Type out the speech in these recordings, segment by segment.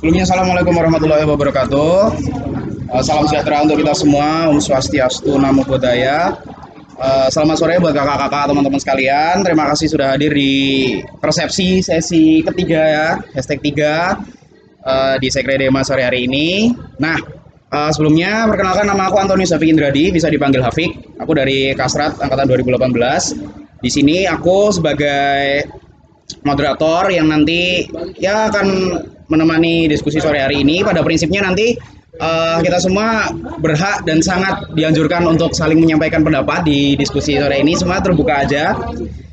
Sebelumnya Assalamualaikum warahmatullahi wabarakatuh. Uh, salam sejahtera untuk kita semua. Om Swastiastu, Namo Buddhaya. Uh, selamat sore buat kakak-kakak teman-teman sekalian. Terima kasih sudah hadir di persepsi sesi ketiga ya, hashtag 3 uh, di Sekre Dema sore hari ini. Nah, sebelumnya perkenalkan nama aku Antoni Safik Indradi, bisa dipanggil Hafik. Aku dari Kasrat angkatan 2018. Di sini aku sebagai moderator yang nanti ya akan menemani diskusi sore hari ini. Pada prinsipnya nanti uh, kita semua berhak dan sangat dianjurkan untuk saling menyampaikan pendapat di diskusi sore ini. Semua terbuka aja.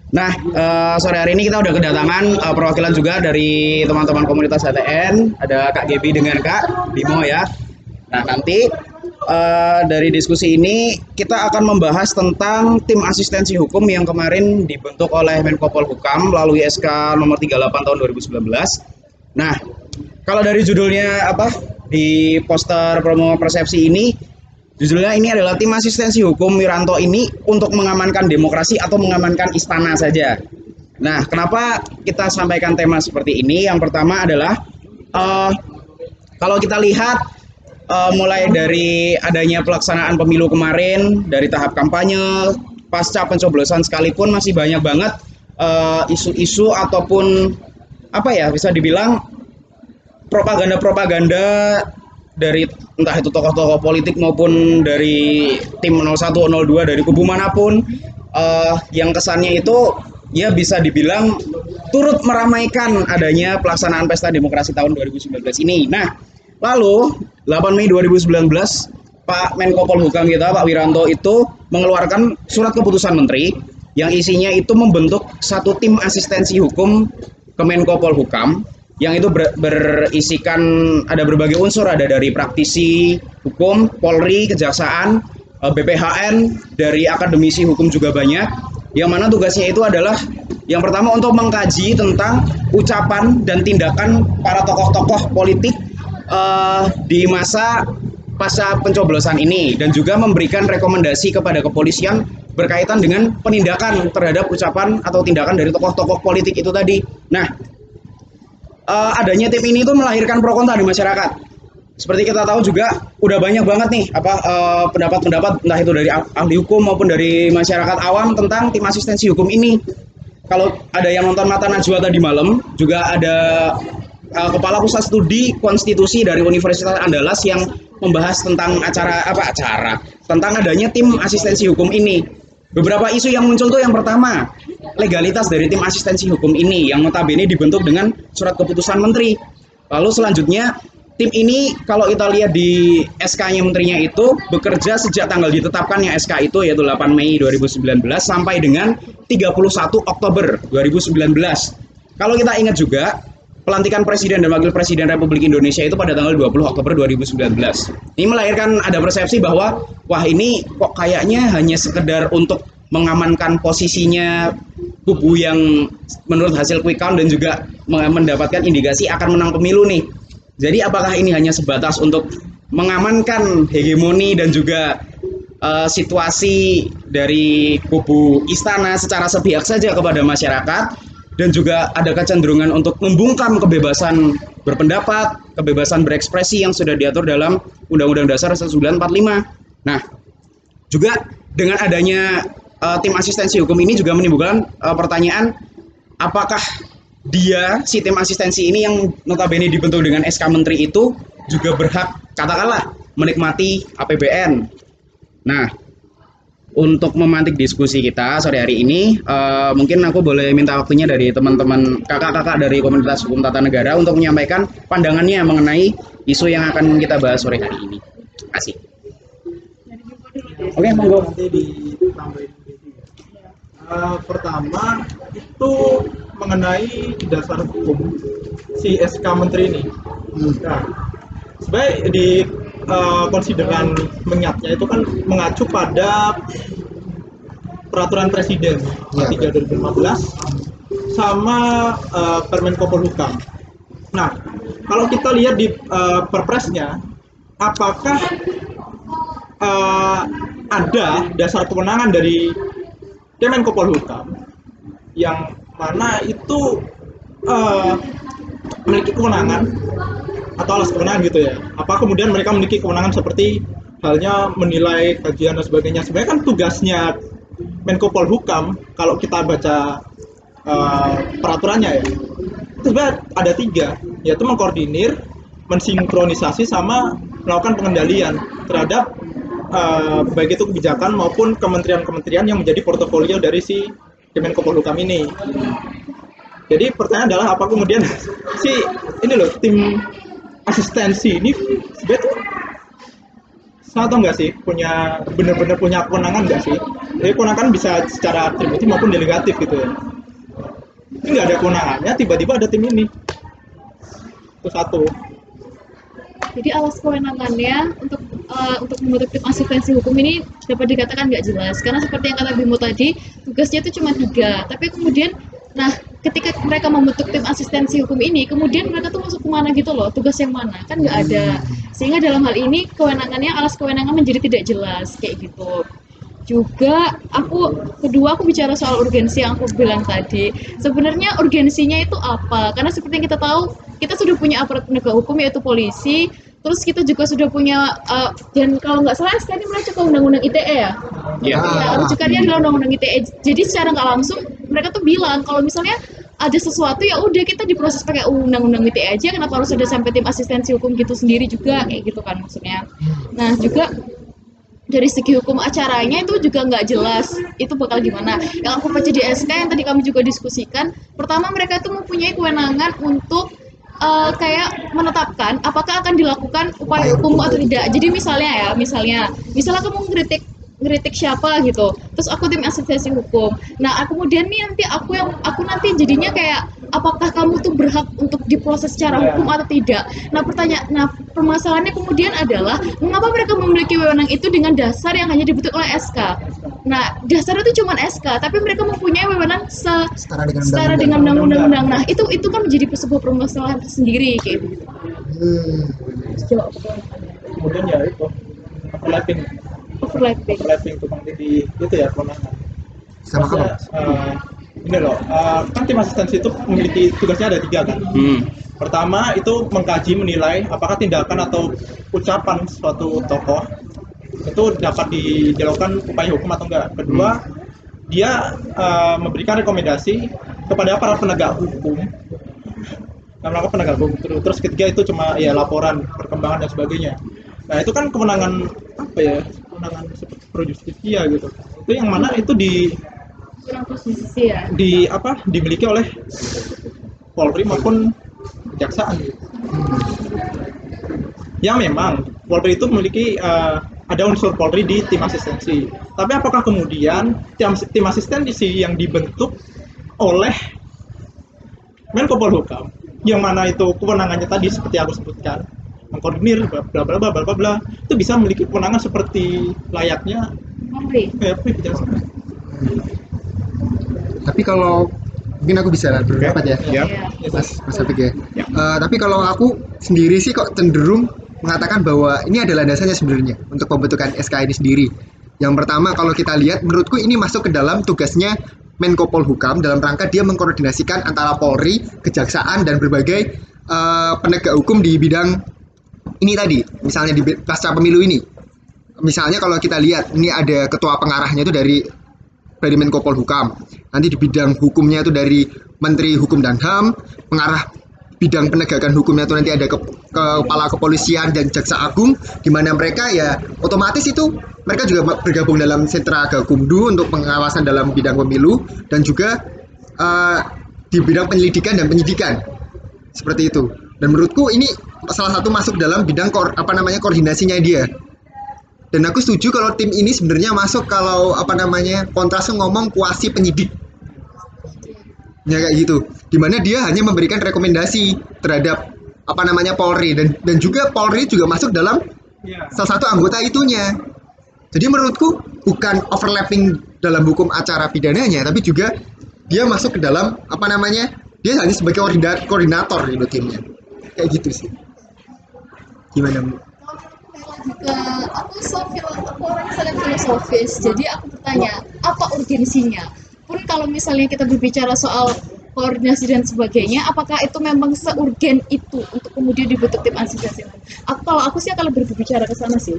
Nah, uh, sore hari ini kita udah kedatangan uh, perwakilan juga dari teman-teman komunitas ATN. Ada Kak Gebi dengan Kak Bimo ya. Nah, nanti uh, dari diskusi ini kita akan membahas tentang tim asistensi hukum yang kemarin dibentuk oleh Menko Polhukam melalui SK nomor 38 tahun 2019. Nah, kalau dari judulnya apa di poster promo persepsi ini judulnya ini adalah tim asistensi hukum Wiranto ini untuk mengamankan demokrasi atau mengamankan istana saja. Nah, kenapa kita sampaikan tema seperti ini? Yang pertama adalah uh, kalau kita lihat uh, mulai dari adanya pelaksanaan pemilu kemarin dari tahap kampanye pasca pencoblosan sekalipun masih banyak banget eh, isu-isu uh, ataupun apa ya bisa dibilang propaganda-propaganda dari entah itu tokoh-tokoh politik maupun dari tim 01 02 dari kubu mana pun uh, yang kesannya itu ya bisa dibilang turut meramaikan adanya pelaksanaan pesta demokrasi tahun 2019 ini. Nah, lalu 8 Mei 2019 Pak Menko Polhukam kita Pak Wiranto itu mengeluarkan surat keputusan menteri yang isinya itu membentuk satu tim asistensi hukum Kemenko Polhukam yang itu ber, berisikan ada berbagai unsur ada dari praktisi hukum, Polri, kejaksaan, eh, BPHN, dari akademisi hukum juga banyak. Yang mana tugasnya itu adalah yang pertama untuk mengkaji tentang ucapan dan tindakan para tokoh-tokoh politik uh, di masa pasca pencoblosan ini dan juga memberikan rekomendasi kepada kepolisian berkaitan dengan penindakan terhadap ucapan atau tindakan dari tokoh-tokoh politik itu tadi. Nah, uh, adanya tim ini tuh melahirkan pro kontra di masyarakat. Seperti kita tahu juga udah banyak banget nih apa uh, pendapat-pendapat entah itu dari ahli hukum maupun dari masyarakat awam tentang tim asistensi hukum ini. Kalau ada yang nonton Mata Najwa tadi malam, juga ada uh, kepala pusat studi konstitusi dari Universitas Andalas yang membahas tentang acara apa acara tentang adanya tim asistensi hukum ini. Beberapa isu yang muncul tuh yang pertama, legalitas dari tim asistensi hukum ini yang notabene dibentuk dengan surat keputusan menteri. Lalu selanjutnya tim ini kalau kita lihat di SK-nya menterinya itu bekerja sejak tanggal ditetapkannya SK itu yaitu 8 Mei 2019 sampai dengan 31 Oktober 2019. Kalau kita ingat juga pelantikan Presiden dan Wakil Presiden Republik Indonesia itu pada tanggal 20 Oktober 2019. Ini melahirkan ada persepsi bahwa wah ini kok kayaknya hanya sekedar untuk mengamankan posisinya kubu yang menurut hasil quick count dan juga mendapatkan indikasi akan menang pemilu nih. Jadi apakah ini hanya sebatas untuk mengamankan hegemoni dan juga uh, situasi dari kubu istana secara sepihak saja kepada masyarakat dan juga ada kecenderungan untuk membungkam kebebasan berpendapat, kebebasan berekspresi yang sudah diatur dalam Undang-Undang Dasar 1945. Nah, juga dengan adanya uh, tim asistensi hukum ini juga menimbulkan uh, pertanyaan apakah dia si tim asistensi ini yang notabene dibentuk dengan SK Menteri itu juga berhak katakanlah menikmati APBN. Nah, untuk memantik diskusi kita sore hari ini, uh, mungkin aku boleh minta waktunya dari teman-teman kakak-kakak dari komunitas hukum tata negara untuk menyampaikan pandangannya mengenai isu yang akan kita bahas sore hari ini. Kasih. Oke, monggo. Nanti ditambahin. Uh, pertama itu mengenai dasar hukum si SK Menteri ini. Nah, sebaik di uh, konsideran menyatnya itu kan mengacu pada peraturan presiden nomor ya. 3 2015 sama uh, Permen Polhukam. Nah, kalau kita lihat di uh, perpresnya, apakah uh, ada dasar kewenangan dari Kemenko Polhukam yang mana itu uh, memiliki kewenangan atau alas kewenangan gitu ya. Apa kemudian mereka memiliki kewenangan seperti halnya menilai kajian dan sebagainya. Sebenarnya kan tugasnya Menko Polhukam kalau kita baca uh, peraturannya ya, itu sebenarnya ada tiga, yaitu mengkoordinir, mensinkronisasi sama melakukan pengendalian terhadap uh, baik itu kebijakan maupun kementerian-kementerian yang menjadi portofolio dari si Kemenko Polhukam ini. Jadi pertanyaan adalah apa kemudian si ini loh tim asistensi ini sebenarnya tuh atau enggak sih punya benar-benar punya kewenangan enggak sih? Jadi kewenangan bisa secara atributif maupun delegatif gitu ya. Ini nggak ada kewenangannya, tiba-tiba ada tim ini. Itu satu. Jadi alas kewenangannya untuk uh, untuk membentuk tim asistensi hukum ini dapat dikatakan nggak jelas karena seperti yang kata Bimo tadi tugasnya itu cuma tiga tapi kemudian nah ketika mereka membentuk tim asistensi hukum ini kemudian mereka tuh masuk ke mana gitu loh? Tugas yang mana? Kan nggak ada. Sehingga dalam hal ini kewenangannya alas kewenangan menjadi tidak jelas kayak gitu. Juga aku kedua aku bicara soal urgensi yang aku bilang tadi. Sebenarnya urgensinya itu apa? Karena seperti yang kita tahu kita sudah punya aparat penegak hukum yaitu polisi. Terus kita juga sudah punya uh, dan kalau nggak salah SK ini merujuk ke undang-undang ITE ya? Iya. ya rujukannya adalah undang-undang ITE jadi secara nggak langsung mereka tuh bilang kalau misalnya ada sesuatu ya udah kita diproses pakai undang-undang ITE aja kenapa harus ada sampai tim asistensi hukum gitu sendiri juga kayak gitu kan maksudnya. Nah juga dari segi hukum acaranya itu juga nggak jelas itu bakal gimana. Yang aku baca di SK yang tadi kami juga diskusikan pertama mereka tuh mempunyai kewenangan untuk uh, kayak menetapkan apakah akan dilakukan upaya hukum atau tidak. Jadi misalnya ya misalnya misalnya kamu ngeritik ngeritik siapa gitu. Terus aku tim asistensi hukum. Nah aku kemudian nih nanti aku yang aku nanti jadinya kayak apakah kamu tuh berhak untuk diproses secara hukum atau tidak? Nah pertanyaan nah permasalahannya kemudian adalah mengapa mereka memiliki wewenang itu dengan dasar yang hanya dibentuk oleh SK nah dasar itu cuma SK tapi mereka mempunyai wewenang se setara dengan setara undang-undang. dengan undang-undang. Nah itu itu kan menjadi sebuah permasalahan tersendiri kayak gitu. Hmm. Kemudian ya itu overlapping, overlapping overlapping tukang di itu ya kewenangan. Sama Maksudnya, apa? eh, ini loh, eh, kan tim asistensi itu memiliki tugasnya ada tiga kan. Hmm. Pertama itu mengkaji menilai apakah tindakan atau ucapan suatu tokoh itu dapat dijalankan upaya hukum atau enggak. Kedua, dia eh, memberikan rekomendasi kepada para penegak hukum yang melakukan penegak hukum. Terus- Terus ketiga itu cuma ya laporan perkembangan dan sebagainya. Nah itu kan kewenangan apa ya? Seperti pro justisia gitu. Itu yang mana itu di ya di apa dimiliki oleh Polri maupun kejaksaan gitu. yang memang Polri itu memiliki eh, ada unsur Polri di tim asistensi tapi apakah kemudian tim, tim asistensi yang dibentuk oleh Menko Polhukam yang mana itu kewenangannya tadi seperti aku sebutkan mengkoordinir bla bla bla bla bla bla, itu bisa memiliki kewenangan seperti layaknya Polri kejaksaan Tapi kalau mungkin aku bisa berpendapat ya. Ya. Iya. Mas Mas Afik ya. Ya. Eh, tapi kalau aku sendiri sih kok cenderung mengatakan bahwa ini adalah landasannya sebenarnya untuk pembentukan SK ini sendiri. Yang pertama kalau kita lihat menurutku ini masuk ke dalam tugasnya Menko Polhukam dalam rangka dia mengkoordinasikan antara Polri, Kejaksaan dan berbagai eh, penegak hukum di bidang ini tadi, misalnya di pasca pemilu ini. Misalnya kalau kita lihat ini ada ketua pengarahnya itu dari dari Menko Polhukam. Nanti di bidang hukumnya itu dari Menteri Hukum dan HAM, pengarah bidang penegakan hukumnya itu nanti ada ke, kepala kepolisian dan jaksa agung di mana mereka ya otomatis itu mereka juga bergabung dalam sentra Gakumdu untuk pengawasan dalam bidang pemilu dan juga eh, di bidang penyelidikan dan penyidikan seperti itu dan menurutku ini salah satu masuk dalam bidang kor, apa namanya koordinasinya dia. Dan aku setuju kalau tim ini sebenarnya masuk kalau apa namanya kontras ngomong kuasi penyidik. Ya kayak gitu. Di mana dia hanya memberikan rekomendasi terhadap apa namanya Polri. Dan dan juga Polri juga masuk dalam ya salah satu anggota itunya. Jadi menurutku bukan overlapping dalam hukum acara pidananya tapi juga dia masuk ke dalam apa namanya dia hanya sebagai koordinator koordinator gitu timnya. Kayak gitu sih gimana Bu? ke aku sofil aku orang sangat filosofis jadi aku bertanya apa urgensinya? Pun kalau misalnya kita berbicara soal koordinasi dan sebagainya apakah itu memang seurgen itu untuk kemudian dibentuk tim hukum aku kalau aku sih akan lebih berbicara ke sana sih.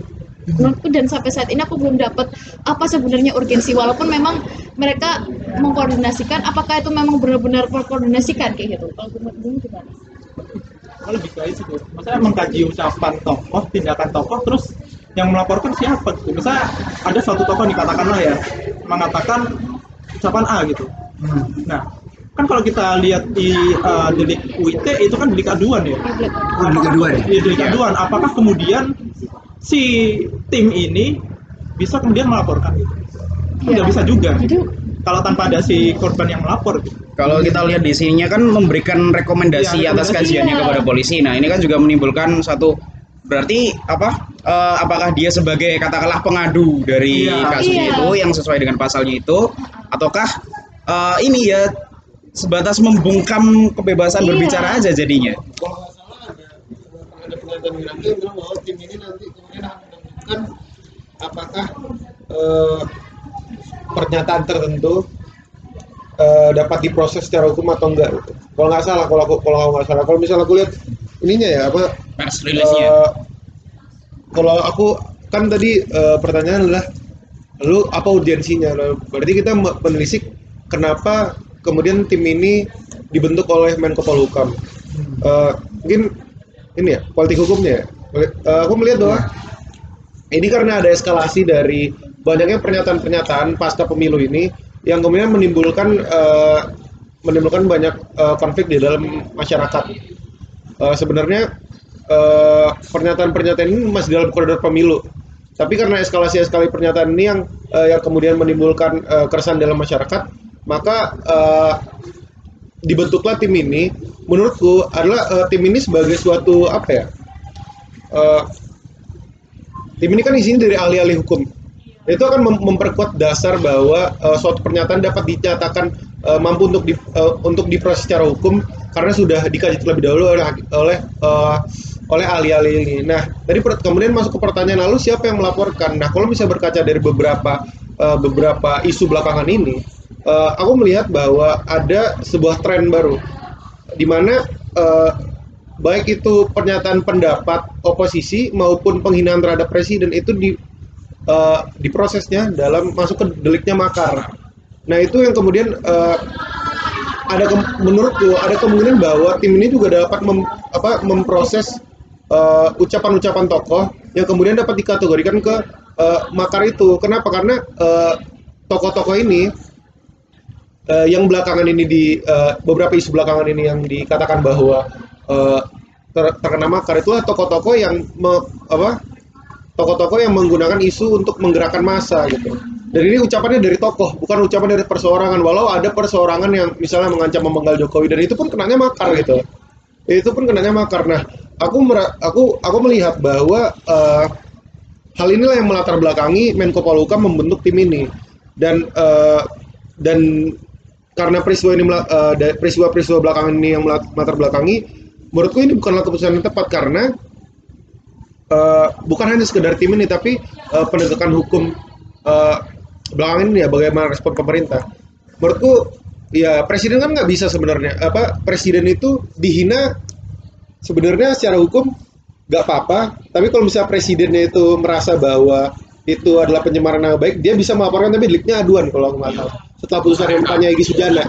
Menurutku dan sampai saat ini aku belum dapat apa sebenarnya urgensi walaupun memang mereka mengkoordinasikan apakah itu memang benar-benar mengkoordinasikan kayak gitu? Kalau gimana Kalau lebih ke itu tuh. Maksudnya mengkaji ucapan tokoh, tindakan tokoh, terus yang melaporkan siapa gitu. Misalnya ada suatu tokoh nih katakanlah ya mengatakan ucapan A gitu. Nah, kan kalau kita lihat di uh, delik UIT itu kan delik aduan ya. Oh, delik aduan ya? Iya, delik aduan. Apakah kemudian si tim ini bisa kemudian melaporkan gitu? Tidak Iya. bisa juga. jadi Kalau tanpa ada si korban yang melapor gitu. Kalau kita lihat di sininya kan memberikan rekomendasi Iya, atas kajiannya Iya. kepada polisi. Nah, ini kan juga menimbulkan satu berarti apa? eh, apakah dia sebagai katakanlah pengadu dari Iya. kasusnya Iya. itu yang sesuai dengan pasalnya itu ataukah eh, ini ya sebatas membungkam kebebasan Iya. berbicara aja jadinya. kalau nggak salah ada ada pernyataan Wiranto yang bilang bahwa tim ini nanti kemudian akan menentukan apakah eh, pernyataan tertentu eh, dapat diproses secara hukum atau enggak gitu. Kalau nggak salah, kalau aku kalau nggak salah, kalau misalnya aku lihat ininya ya apa eh, kalau aku kan tadi eh, pertanyaan adalah lalu apa urgensinya? Lalu, berarti kita me- menelisik kenapa kemudian tim ini dibentuk oleh Menko Polhukam. Eh, mungkin ini ya politik hukumnya. ya. Eh, aku melihat bahwa ini karena ada eskalasi dari banyaknya pernyataan-pernyataan pasca pemilu ini yang kemudian menimbulkan eh, menimbulkan banyak eh, konflik di dalam masyarakat. Eh, sebenarnya eh, pernyataan-pernyataan ini masih dalam koridor pemilu. Tapi karena eskalasi-eskalasi pernyataan ini yang eh, yang kemudian menimbulkan eh, keresahan dalam masyarakat, maka eh, dibentuklah tim ini. Menurutku adalah eh, tim ini sebagai suatu apa ya? eh, tim ini kan isinya dari ahli-ahli hukum. Itu akan mem- memperkuat dasar bahwa eh, suatu pernyataan dapat dinyatakan eh, mampu untuk di, eh, untuk diproses secara hukum karena sudah dikaji terlebih dahulu oleh oleh eh, oleh ahli-ahli ini. Nah, per- kemudian masuk ke pertanyaan lalu siapa yang melaporkan? Nah, kalau bisa berkaca dari beberapa eh, beberapa isu belakangan ini, eh, aku melihat bahwa ada sebuah tren baru di mana eh, baik itu pernyataan pendapat oposisi maupun penghinaan terhadap presiden itu di eh, diprosesnya dalam masuk ke deliknya makar. Nah itu yang kemudian eh, ada ke- menurutku ada kemungkinan bahwa tim ini juga dapat mem- apa, memproses eh, ucapan-ucapan tokoh yang kemudian dapat dikategorikan ke eh, makar itu. Kenapa? Karena eh, tokoh-tokoh ini eh, yang belakangan ini di eh, beberapa isu belakangan ini yang dikatakan bahwa ter- terkena makar itulah tokoh-tokoh yang me- apa tokoh-tokoh yang menggunakan isu untuk menggerakkan massa gitu. Dan ini ucapannya dari tokoh, bukan ucapan dari perseorangan. Walau ada perseorangan yang misalnya mengancam memenggal Jokowi dan itu pun kenanya makar gitu. Itu pun kenanya makar. Nah, aku aku aku melihat bahwa eh, hal inilah yang melatar belakangi Menko Polhukam membentuk tim ini. Dan eh, dan karena peristiwa ini da- peristiwa-peristiwa belakangan ini yang melat- melatar belakangi, menurutku ini bukanlah keputusan yang tepat karena eh, bukan hanya sekedar tim ini tapi eh, penegakan hukum eh, belakangan ini ya bagaimana respon pemerintah. Menurutku ya presiden kan nggak bisa sebenarnya apa presiden itu dihina sebenarnya secara hukum nggak apa-apa. Tapi kalau misalnya presidennya itu merasa bahwa itu adalah pencemaran nama baik dia bisa melaporkan tapi deliknya aduan kalau nggak salah setelah putusan MK-nya Egy Sujana.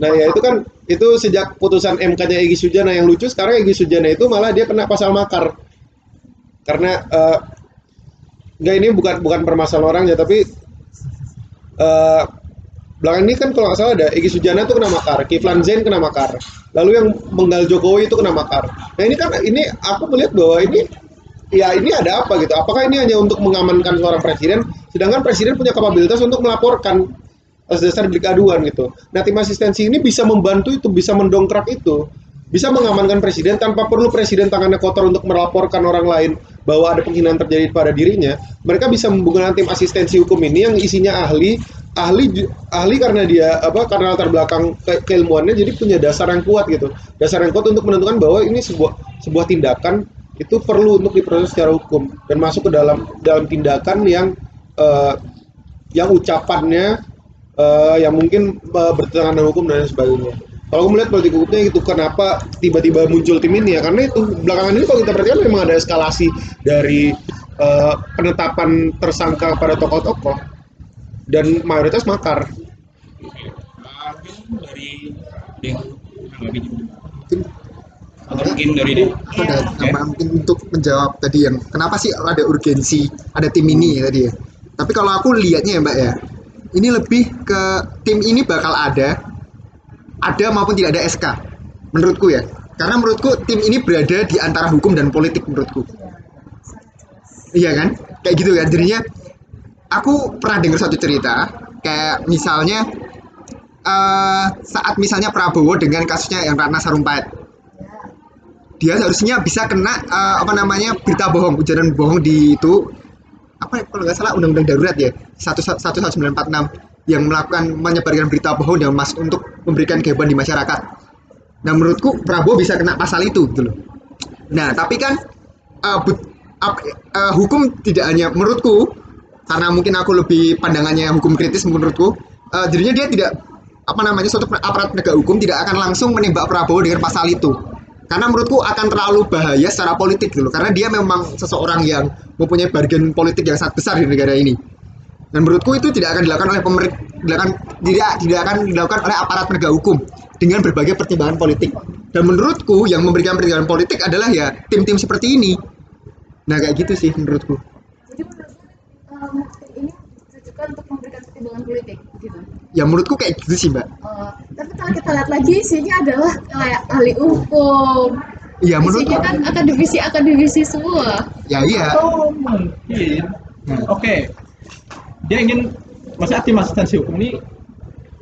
Nah ya itu kan itu sejak putusan MK-nya Egy Sujana yang lucu sekarang Egy Sujana itu malah dia kena pasal makar karena eh, nggak ini bukan bukan permasalahan orang ya tapi eh belakangan ini kan kalau nggak salah ada Egy Sujana itu kena makar, Kiflan Zain kena makar, lalu yang menggal Jokowi itu kena makar. Nah ini kan ini aku melihat bahwa ini ya ini ada apa gitu? Apakah ini hanya untuk mengamankan seorang presiden, sedangkan presiden punya kapabilitas untuk melaporkan atas dasar delik aduan gitu. Nah tim asistensi ini bisa membantu itu, bisa mendongkrak itu, bisa mengamankan presiden tanpa perlu presiden tangannya kotor untuk melaporkan orang lain bahwa ada penghinaan terjadi pada dirinya. Mereka bisa menggunakan tim asistensi hukum ini yang isinya ahli, ahli ahli karena dia apa karena latar belakang ke- keilmuannya jadi punya dasar yang kuat gitu. Dasar yang kuat untuk menentukan bahwa ini sebuah sebuah tindakan itu perlu untuk diproses secara hukum dan masuk ke dalam dalam tindakan yang eh, yang ucapannya eh, yang mungkin eh, bertentangan dengan hukum dan sebagainya. Kalau aku melihat politik hukumnya itu kenapa tiba-tiba muncul tim ini ya karena itu belakangan ini kalau kita perhatikan memang ada eskalasi dari eh, penetapan tersangka pada tokoh-tokoh dan mayoritas makar. mungkin dari atau mungkin dari ada tambahan mungkin untuk menjawab tadi yang kenapa sih ada urgensi ada tim ini ya tadi ya. Tapi kalau aku lihatnya ya Mbak ya, ini lebih ke tim ini bakal ada, ada maupun tidak ada SK. Menurutku ya, karena menurutku tim ini berada di antara hukum dan politik menurutku. Iya kan? Kayak gitu kan. Jadinya aku pernah dengar satu cerita kayak misalnya eh, saat misalnya Prabowo dengan kasusnya yang Ratna Sarumpait dia seharusnya bisa kena eh, apa namanya berita bohong ujaran bohong di itu apa ya, kalau nggak salah undang-undang darurat ya 11946 yang melakukan menyebarkan berita bohong dan masuk untuk memberikan kehidupan di masyarakat. Nah menurutku Prabowo bisa kena pasal itu gitu loh. Nah tapi kan eh, but- ap- eh, hukum tidak hanya menurutku karena mungkin aku lebih pandangannya hukum kritis menurutku eh, jadinya dia tidak apa namanya suatu aparat penegak hukum tidak akan langsung menembak Prabowo dengan pasal itu karena menurutku akan terlalu bahaya secara politik gitu loh karena dia memang seseorang yang mempunyai bargain politik yang sangat besar di negara ini dan menurutku itu tidak akan dilakukan oleh pemerintah tidak, tidak tidak akan dilakukan oleh aparat penegak hukum dengan berbagai pertimbangan politik. Dan menurutku yang memberikan pertimbangan politik adalah ya tim-tim seperti ini. Nah kayak gitu sih menurutku. Jadi menurut um, ini ditujukan untuk memberikan pertimbangan politik gitu. ya menurutku kayak gitu sih mbak. Uh, tapi kalau kita lihat lagi isinya adalah kayak ahli hukum. ya menurut Isinya kan akademisi akademisi semua. ya iya. Atau mungkin, oke, dia ingin, maksudnya tim asistensi hukum ini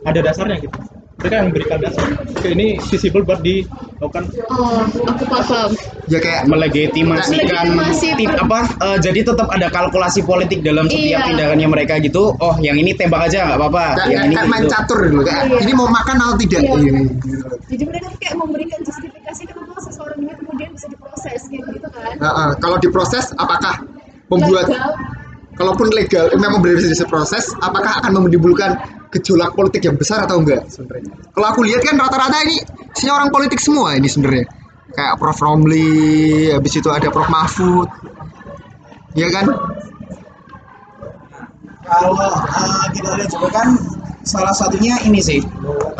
ada dasarnya gitu. Mereka yang memberikan dasar. Oke, ini visible buat dilakukan. Oh, aku paham. ya kayak melegitimasikan Melegitimasi tim apa eh, jadi tetap ada kalkulasi politik dalam setiap Iya. tindakannya mereka gitu oh yang ini tembak aja nggak apa-apa kayak, yang ini main gitu. catur dulu kayak Iya. ini mau makan atau tidak Iya. Iya. Jadi mereka tuh kayak memberikan justifikasi kenapa seseorang ini kemudian bisa diproses gitu kan. Nah, ah, kalau diproses apakah membuat Legal. Kalaupun legal memang benar bisa diproses apakah akan menimbulkan gejolak politik yang besar atau enggak sebenarnya? Kalau aku lihat kan rata-rata ini isinya orang politik semua ini sebenarnya. Kayak Prof. Romli habis itu ada Prof. Mahfud. Ya kan? Kalau eh, kita lihat juga kan salah satunya ini sih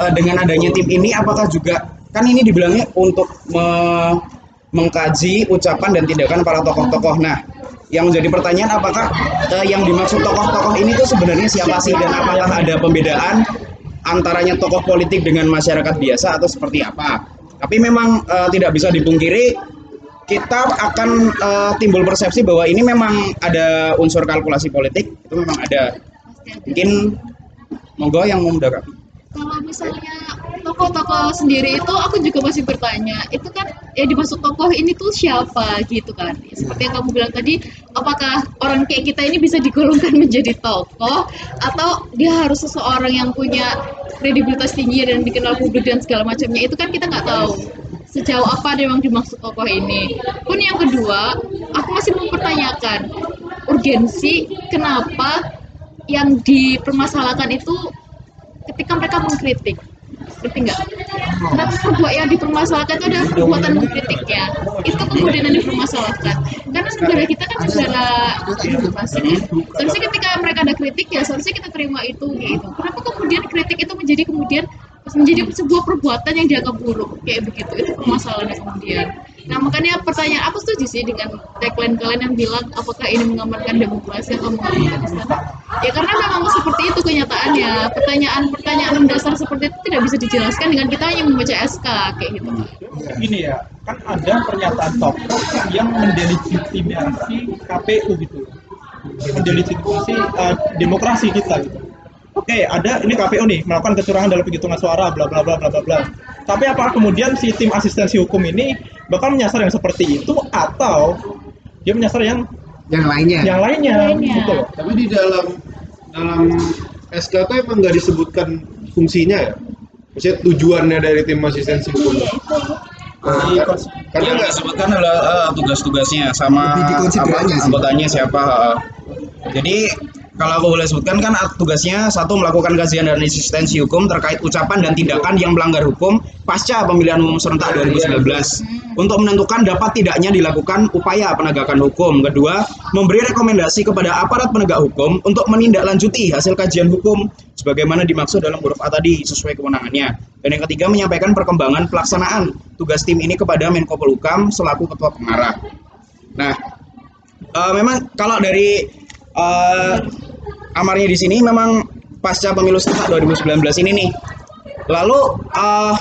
eh, dengan adanya tim ini apakah juga kan ini dibilangnya untuk me- mengkaji ucapan dan tindakan para tokoh-tokoh. Nah, yang menjadi pertanyaan apakah eh, yang dimaksud tokoh-tokoh ini tuh sebenarnya siapa sih? Dan apakah ada pembedaan antaranya tokoh politik dengan masyarakat biasa atau seperti apa? Tapi memang eh, tidak bisa dipungkiri kita akan eh, timbul persepsi bahwa ini memang ada unsur kalkulasi politik. Itu memang ada. Mungkin monggo yang mau menanggapi kalau misalnya tokoh-tokoh sendiri itu aku juga masih bertanya itu kan ya dimaksud tokoh ini tuh siapa? Gitu kan. Ya, seperti yang kamu bilang tadi apakah orang kayak kita ini bisa digolongkan menjadi tokoh atau dia harus seseorang yang punya kredibilitas tinggi dan dikenal publik dan segala macamnya? Itu kan kita nggak tahu. Sejauh apa memang dimaksud tokoh ini. Pun yang kedua aku masih mempertanyakan urgensi kenapa yang dipermasalahkan itu ketika mereka mengkritik ngerti nggak? Kenapa perbuatan yang dipermasalahkan itu adalah perbuatan mengkritiknya itu kemudian yang dipermasalahkan. Karena negara kita kan negara demokrasi ya. seharusnya ketika mereka ada kritik ya seharusnya kita terima itu gitu. Kenapa kemudian kritik itu menjadi kemudian menjadi sebuah perbuatan yang dianggap buruk? Kayak begitu. Itu permasalahannya kemudian nah makanya pertanyaan aku setuju sih dengan tagline kalian yang bilang apakah ini mengamankan demokrasi atau mengamankan ya karena memang seperti itu kenyataannya pertanyaan-pertanyaan mendasar seperti itu tidak bisa dijelaskan dengan kita hanya membaca SK kayak gitu Ini ya, kan ada pernyataan tokoh yang mendelegitimasi KPU gitu. Mendelegitimasi eh, demokrasi kita gitu. Oke, ada ini KPU nih melakukan kecurangan dalam penghitungan suara bla bla bla bla bla bla. Tapi apakah kemudian si tim asistensi hukum ini bakal menyasar yang seperti itu atau dia menyasar yang yang lainnya yang lainnya, Lainnya. gitu loh. Tapi di dalam dalam SK itu emang nggak disebutkan fungsinya ya. Maksudnya tujuannya dari tim asistensi hukum. iya itu Nah, Di kan- kons- karena yang nggak disebutkan adalah eh, tugas-tugasnya sama apa, anggotanya siapa eh. jadi kalau aku boleh sebutkan kan tugasnya satu melakukan kajian dan asistensi hukum terkait ucapan dan tindakan yang melanggar hukum pasca pemilihan umum serentak 2019 untuk menentukan dapat tidaknya dilakukan upaya penegakan hukum. Kedua, memberi rekomendasi kepada aparat penegak hukum untuk menindaklanjuti hasil kajian hukum sebagaimana dimaksud dalam huruf A tadi sesuai kewenangannya. Dan yang ketiga menyampaikan perkembangan pelaksanaan tugas tim ini kepada Menko Polhukam selaku ketua pengarah. Nah, eh, memang kalau dari eh, amarnya di sini memang pasca pemilu serentak 2019 ini nih. Lalu eh,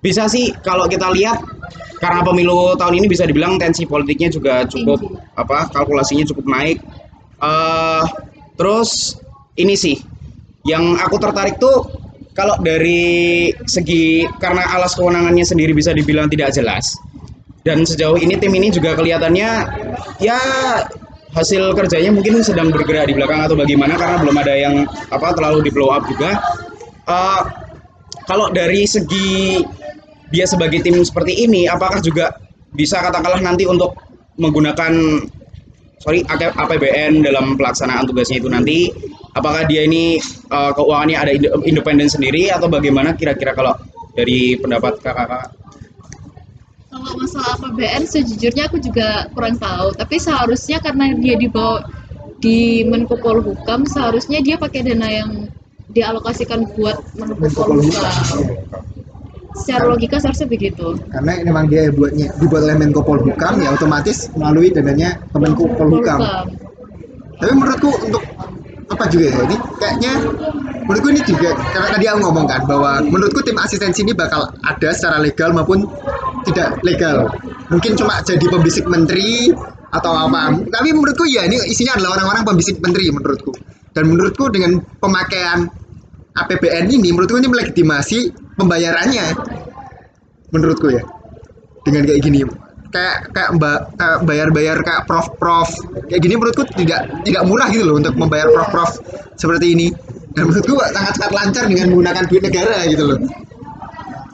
bisa sih kalau kita lihat karena pemilu tahun ini bisa dibilang tensi politiknya juga cukup apa kalkulasinya cukup naik. Eh, terus ini sih yang aku tertarik tuh kalau dari segi karena alas kewenangannya sendiri bisa dibilang tidak jelas dan sejauh ini tim ini juga kelihatannya ya hasil kerjanya mungkin sedang bergerak di belakang atau bagaimana karena belum ada yang apa terlalu di blow up juga. Eh, kalau dari segi dia sebagai tim seperti ini apakah juga bisa katakanlah nanti untuk menggunakan sorry APBN dalam pelaksanaan tugasnya itu nanti? Apakah dia ini eh, keuangannya ada inde- independen sendiri atau bagaimana kira-kira kalau dari pendapat kakak-kakak Kalau masalah APBN sejujurnya aku juga kurang tahu, tapi seharusnya karena dia dibawa di Menko Polhukam, seharusnya dia pakai dana yang dialokasikan buat Menko Menko Polhukam. Secara logika seharusnya begitu. karena memang dia buatnya dibuat oleh Menko Polhukam ya otomatis melalui dananya Kemenko Polhukam. Tapi menurutku untuk apa juga ya ini kayaknya menurutku ini juga karena tadi aku ngomong kan bahwa menurutku tim asistensi ini bakal ada secara legal maupun tidak legal. Mungkin cuma jadi pembisik menteri atau apa. Tapi menurutku ya ini isinya adalah orang-orang pembisik menteri menurutku. Dan menurutku dengan pemakaian APBN ini menurutku ini melegitimasi pembayarannya menurutku ya dengan kayak gini kayak kayak mbak kayak bayar-bayar kayak prof-prof kayak gini menurutku tidak tidak murah gitu loh untuk membayar prof-prof seperti ini dan menurutku sangat sangat lancar dengan menggunakan duit negara gitu loh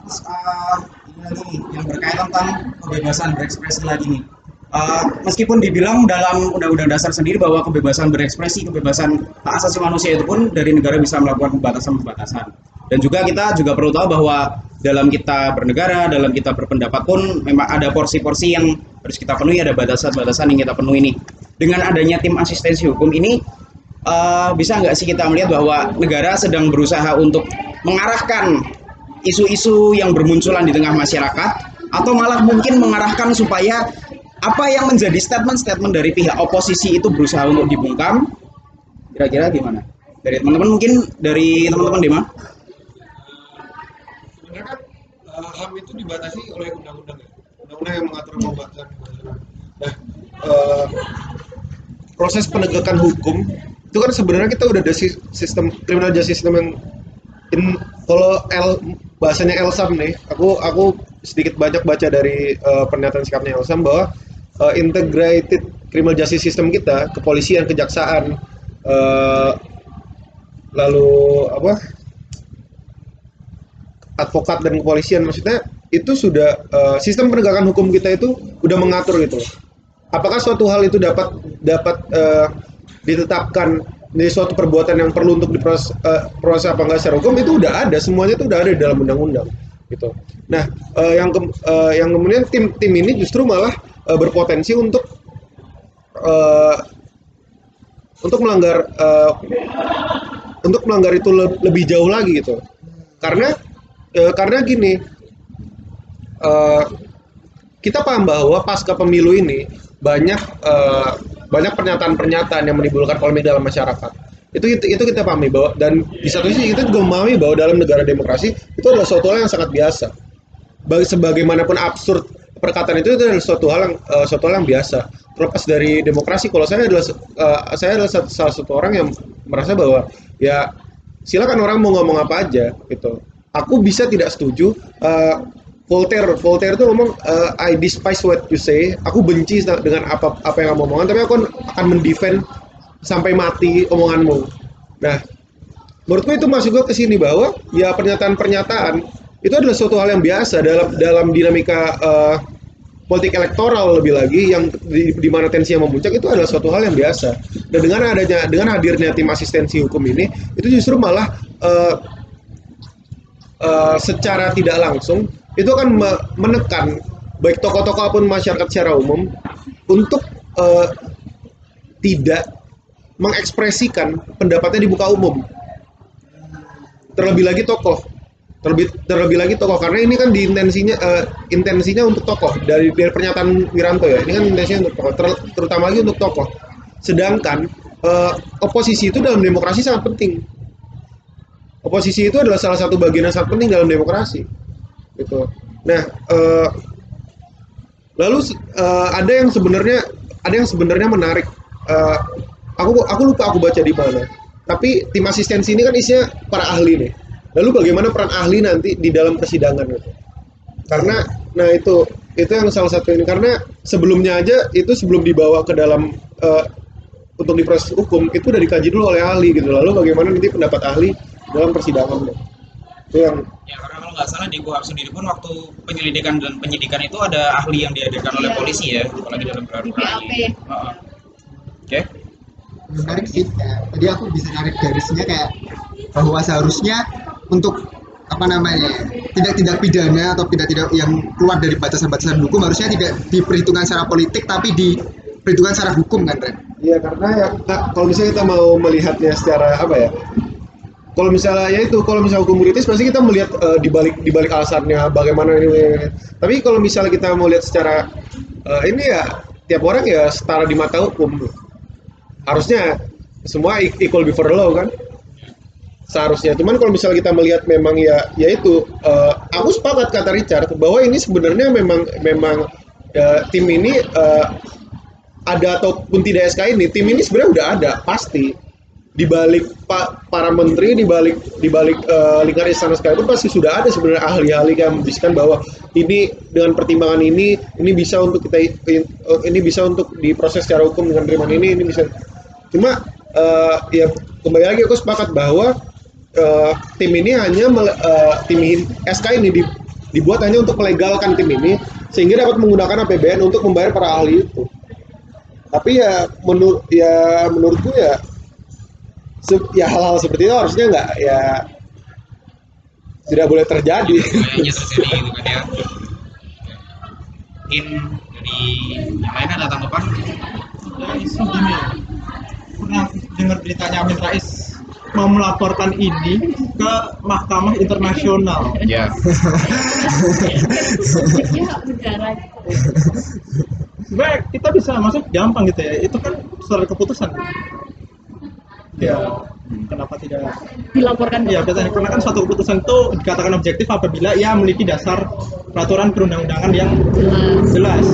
eh, yang berkaitan tentang kebebasan berekspresi lagi nih. Eh, meskipun dibilang dalam Undang-Undang Dasar sendiri bahwa kebebasan berekspresi, kebebasan hak asasi manusia itu pun dari negara bisa melakukan pembatasan-pembatasan. Dan juga kita juga perlu tahu bahwa dalam kita bernegara, dalam kita berpendapat pun memang ada porsi-porsi yang harus kita penuhi, ada batasan-batasan yang kita penuhi ini. Dengan adanya tim asistensi hukum ini, eh, bisa nggak sih kita melihat bahwa negara sedang berusaha untuk mengarahkan isu-isu yang bermunculan di tengah masyarakat atau malah mungkin mengarahkan supaya apa yang menjadi statement-statement dari pihak oposisi itu berusaha untuk dibungkam? Kira-kira gimana? Dari teman-teman mungkin dari teman-teman Dema? Sebenarnya kan eh, HAM itu dibatasi oleh undang-undang ya? Undang-undang yang mengatur pembatasan nah eh, proses penegakan hukum itu kan sebenarnya kita udah ada sis- sistem criminal justice system yang in, kalau L bahasanya Elsam nih aku aku sedikit banyak baca dari eh, pernyataan sikapnya Elsam bahwa eh, integrated criminal justice system kita kepolisian kejaksaan eh, lalu apa advokat dan kepolisian maksudnya itu sudah eh, sistem penegakan hukum kita itu udah mengatur gitu. Apakah suatu hal itu dapat dapat eh, ditetapkan menjadi suatu perbuatan yang perlu untuk diproses eh, proses apa enggak secara hukum itu udah ada semuanya itu udah ada di dalam undang-undang gitu. Nah eh, yang kem- eh, yang kemudian tim tim ini justru malah eh, berpotensi untuk eh, untuk melanggar eh, untuk melanggar itu le- lebih jauh lagi gitu karena eh, karena gini eh, kita paham bahwa pasca pemilu ini banyak eh, banyak pernyataan-pernyataan yang menimbulkan polemik dalam masyarakat. Itu, itu itu kita pahami bahwa dan di satu sisi kita juga memahami bahwa dalam negara demokrasi itu adalah suatu hal yang sangat biasa. Bagi sebagaimanapun absurd perkataan itu, itu adalah suatu hal yang eh, suatu hal yang biasa. Terlepas dari demokrasi kalau saya adalah eh, saya adalah satu- salah satu orang yang merasa bahwa ya silakan orang mau ngomong apa aja gitu. Aku bisa tidak setuju eh, Voltaire Voltaire itu ngomong eh, I despise what you say aku benci dengan apa apa yang kamu omongkan tapi aku akan mendefend sampai mati omonganmu nah menurutku itu masuk juga ke sini bahwa ya pernyataan-pernyataan itu adalah suatu hal yang biasa dalam dalam dinamika eh, politik elektoral lebih lagi yang di, di mana tensinya memuncak itu adalah suatu hal yang biasa. Dan dengan adanya dengan hadirnya tim asistensi hukum ini itu justru malah eh, eh, secara tidak langsung itu akan me- menekan baik tokoh-tokoh maupun masyarakat secara umum untuk eh, tidak mengekspresikan pendapatnya di muka umum. Terlebih lagi tokoh, terlebih terlebih lagi tokoh karena ini kan di intensinya eh, intensinya untuk tokoh dari dari pernyataan Wiranto ya. Ini kan intensinya untuk tokoh, ter- terutama lagi untuk tokoh. Sedangkan eh, oposisi itu dalam demokrasi sangat penting. Oposisi itu adalah salah satu bagian yang sangat penting dalam demokrasi. Gitu. Nah, eh, lalu eh, ada yang sebenarnya ada yang sebenarnya menarik. Eh, aku aku lupa aku baca di mana. Tapi tim asistensi ini kan isinya para ahli nih. Lalu bagaimana peran ahli nanti di dalam persidangan gitu? Karena nah itu itu yang salah satu ini karena sebelumnya aja itu sebelum dibawa ke dalam eh, untuk diproses hukum itu udah dikaji dulu oleh ahli gitu. Lalu bagaimana nanti pendapat ahli dalam persidangan itu yang Ya karena kalau nggak salah di KUHP sendiri pun waktu penyelidikan dan penyidikan itu ada ahli yang dihadirkan oleh Iya. polisi ya, apalagi dalam Di BAP. Heeh. Oke. menarik sih kayak, tadi aku bisa narik garisnya kayak bahwa seharusnya untuk apa namanya ya, tidak tidak pidana atau tidak tidak yang keluar dari batasan-batasan hukum harusnya tidak diperhitungkan secara politik tapi diperhitungkan secara hukum kan Ren? Iya karena ya nah, kalau misalnya kita mau melihatnya secara apa ya? Kalau misalnya ya itu kalau misalnya hukum kritis pasti kita melihat eh, di balik di balik alasannya bagaimana ini. Tapi kalau misalnya kita mau lihat secara eh, ini ya tiap orang ya setara di mata hukum. Harusnya semua equal before law kan? Seharusnya. Cuman kalau misalnya kita melihat memang ya ya itu eh, aku sepakat kata Richard bahwa ini sebenarnya memang memang eh, tim ini eh, ada ataupun tidak SK ini, tim ini sebenarnya udah ada pasti di balik pa- para menteri di balik di balik eh, lingkaran istana sekalipun pasti sudah ada sebenarnya ahli-ahli yang membisikan bahwa ini dengan pertimbangan ini ini bisa untuk kita eh, ini bisa untuk diproses secara hukum dengan pertimbangan ini ini bisa. Cuma eh, ya kembali lagi aku sepakat bahwa eh, tim ini hanya mele- eh, tim ini- SK ini di- dibuat hanya untuk melegalkan tim ini sehingga dapat menggunakan APBN untuk membayar para ahli itu. Tapi ya menurut ya menurutku ya ya hal-hal seperti itu harusnya nggak ya tidak boleh terjadi Kayaknya terjadi gitu kan ya. Mungkin dari yang lain ada tanggapan? Isu gini pernah dengar beritanya Amin Rais mau melaporkan ini ke Mahkamah Internasional Ya. negara sebenarnya kita bisa masuk gampang gitu ya itu kan surat keputusan ya kenapa tidak dilaporkan Iya, betul. Karena kan suatu keputusan itu dikatakan objektif apabila ia memiliki dasar peraturan perundang-undangan yang jelas jelas.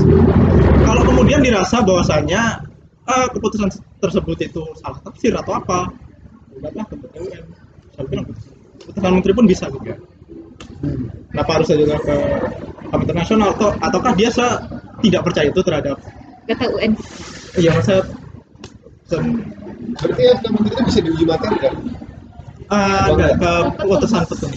Kalau kemudian dirasa bahwasanya eh, keputusan tersebut itu salah tafsir atau apa, buatlah ke PT UN. Saya bilang, keputusan menteri pun bisa juga. Kenapa harus juga ke Mahkamah internasional atau ataukah dia se- tidak percaya itu terhadap kata UN ya masa berarti ya menteri itu bisa diuji materi kan ada ke keputusan petun.